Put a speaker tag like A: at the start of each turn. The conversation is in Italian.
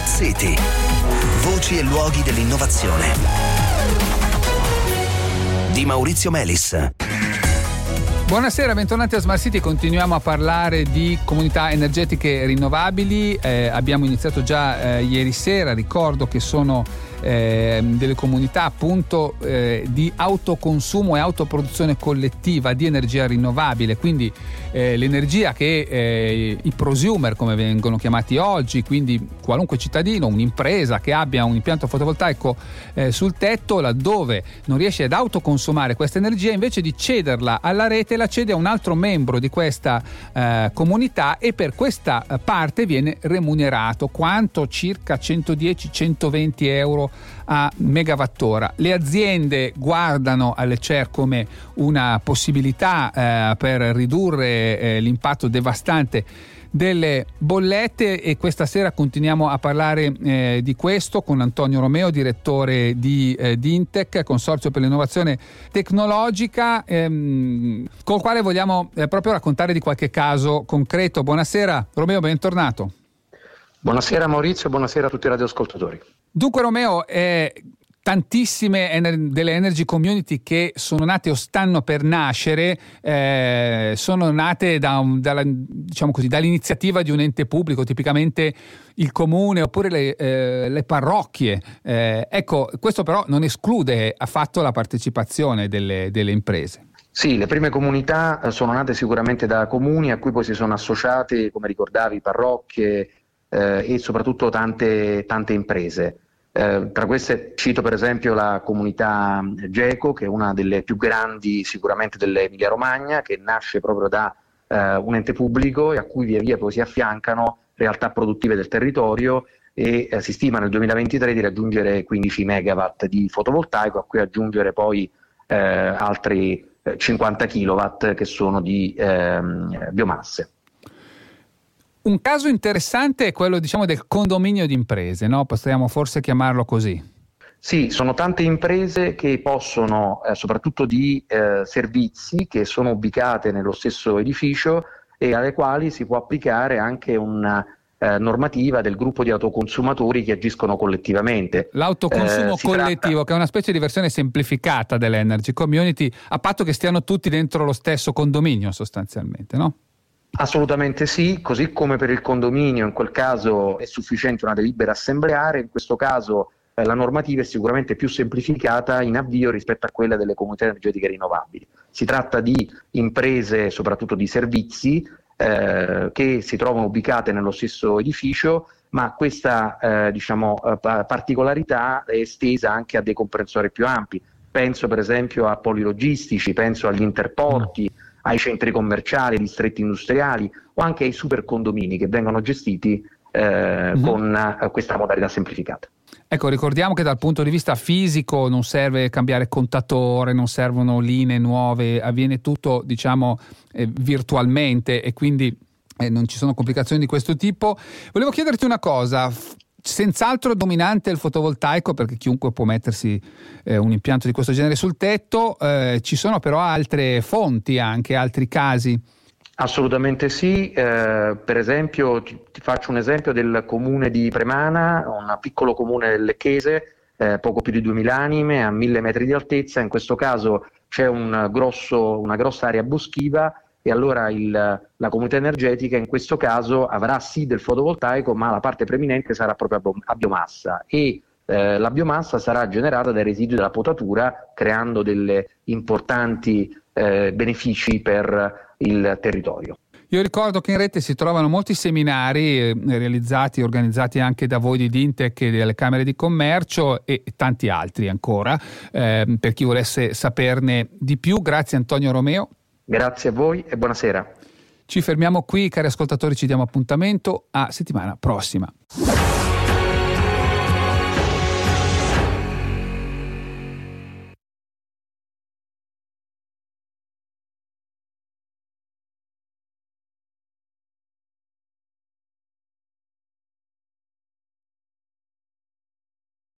A: Smart City. Voci e luoghi dell'innovazione. Di Maurizio Melis.
B: Buonasera, bentornati a Smart City. Continuiamo a parlare di comunità energetiche rinnovabili. Eh, abbiamo iniziato già eh, ieri sera, ricordo che sono eh, delle comunità appunto eh, di autoconsumo e autoproduzione collettiva di energia rinnovabile, quindi eh, l'energia che eh, i prosumer come vengono chiamati oggi, quindi qualunque cittadino, un'impresa che abbia un impianto fotovoltaico eh, sul tetto, laddove non riesce ad autoconsumare questa energia, invece di cederla alla rete la cede a un altro membro di questa eh, comunità e per questa parte viene remunerato. Quanto? Circa 110-120 euro a megawattora. Le aziende guardano alle CER come una possibilità eh, per ridurre eh, l'impatto devastante delle bollette e questa sera continuiamo a parlare eh, di questo con Antonio Romeo, direttore di eh, Dintec, Consorzio per l'innovazione tecnologica, ehm, col quale vogliamo eh, proprio raccontare di qualche caso concreto. Buonasera Romeo, bentornato.
C: Buonasera Maurizio, buonasera a tutti i radioascoltatori.
B: Dunque Romeo, eh, tantissime ener- delle energy community che sono nate o stanno per nascere eh, sono nate da dalla, diciamo così, dall'iniziativa di un ente pubblico, tipicamente il comune oppure le, eh, le parrocchie. Eh, ecco, questo però non esclude affatto la partecipazione delle, delle imprese.
C: Sì, le prime comunità eh, sono nate sicuramente da comuni a cui poi si sono associate, come ricordavi, parrocchie, eh, e soprattutto tante, tante imprese. Eh, tra queste cito per esempio la comunità GECO, che è una delle più grandi sicuramente dell'Emilia Romagna, che nasce proprio da eh, un ente pubblico e a cui via via poi si affiancano realtà produttive del territorio e eh, si stima nel 2023 di raggiungere 15 megawatt di fotovoltaico, a cui aggiungere poi eh, altri 50 eh, kilowatt che sono di ehm, biomasse.
B: Un caso interessante è quello diciamo, del condominio di imprese, no? possiamo forse chiamarlo così.
C: Sì, sono tante imprese che possono, eh, soprattutto di eh, servizi, che sono ubicate nello stesso edificio e alle quali si può applicare anche una eh, normativa del gruppo di autoconsumatori che agiscono collettivamente.
B: L'autoconsumo eh, collettivo, tratta... che è una specie di versione semplificata dell'energy community, a patto che stiano tutti dentro lo stesso condominio sostanzialmente, no?
C: Assolutamente sì, così come per il condominio in quel caso è sufficiente una delibera assembleare, in questo caso eh, la normativa è sicuramente più semplificata in avvio rispetto a quella delle comunità energetiche rinnovabili. Si tratta di imprese, soprattutto di servizi, eh, che si trovano ubicate nello stesso edificio, ma questa eh, diciamo, eh, particolarità è estesa anche a dei comprensori più ampi. Penso per esempio a polilogistici, penso agli interporti. Ai centri commerciali, ai distretti industriali o anche ai super condomini che vengono gestiti eh, mm-hmm. con eh, questa modalità semplificata.
B: Ecco, ricordiamo che dal punto di vista fisico non serve cambiare contatore, non servono linee nuove, avviene tutto, diciamo, eh, virtualmente e quindi eh, non ci sono complicazioni di questo tipo. Volevo chiederti una cosa, senz'altro dominante il fotovoltaico perché chiunque può mettersi eh, un impianto di questo genere sul tetto, eh, ci sono però altre fonti anche, altri casi.
C: Assolutamente sì, eh, per esempio ti, ti, faccio un esempio del comune di Premana, un piccolo comune del Lecchese, eh, poco più di 2000 anime, a 1000 metri di altezza, in questo caso c'è un grosso, una grossa area boschiva e allora il, la comunità energetica in questo caso avrà sì del fotovoltaico, ma la parte preminente sarà proprio a biomassa e eh, la biomassa sarà generata dai residui della potatura, creando delle importanti eh, benefici per il territorio.
B: Io ricordo che in rete si trovano molti seminari eh, realizzati e organizzati anche da voi di Dintec e delle Camere di Commercio e tanti altri ancora, eh, per chi volesse saperne di più. Grazie Antonio Romeo.
C: Grazie a voi e buonasera.
B: Ci fermiamo qui, cari ascoltatori, ci diamo appuntamento a settimana prossima.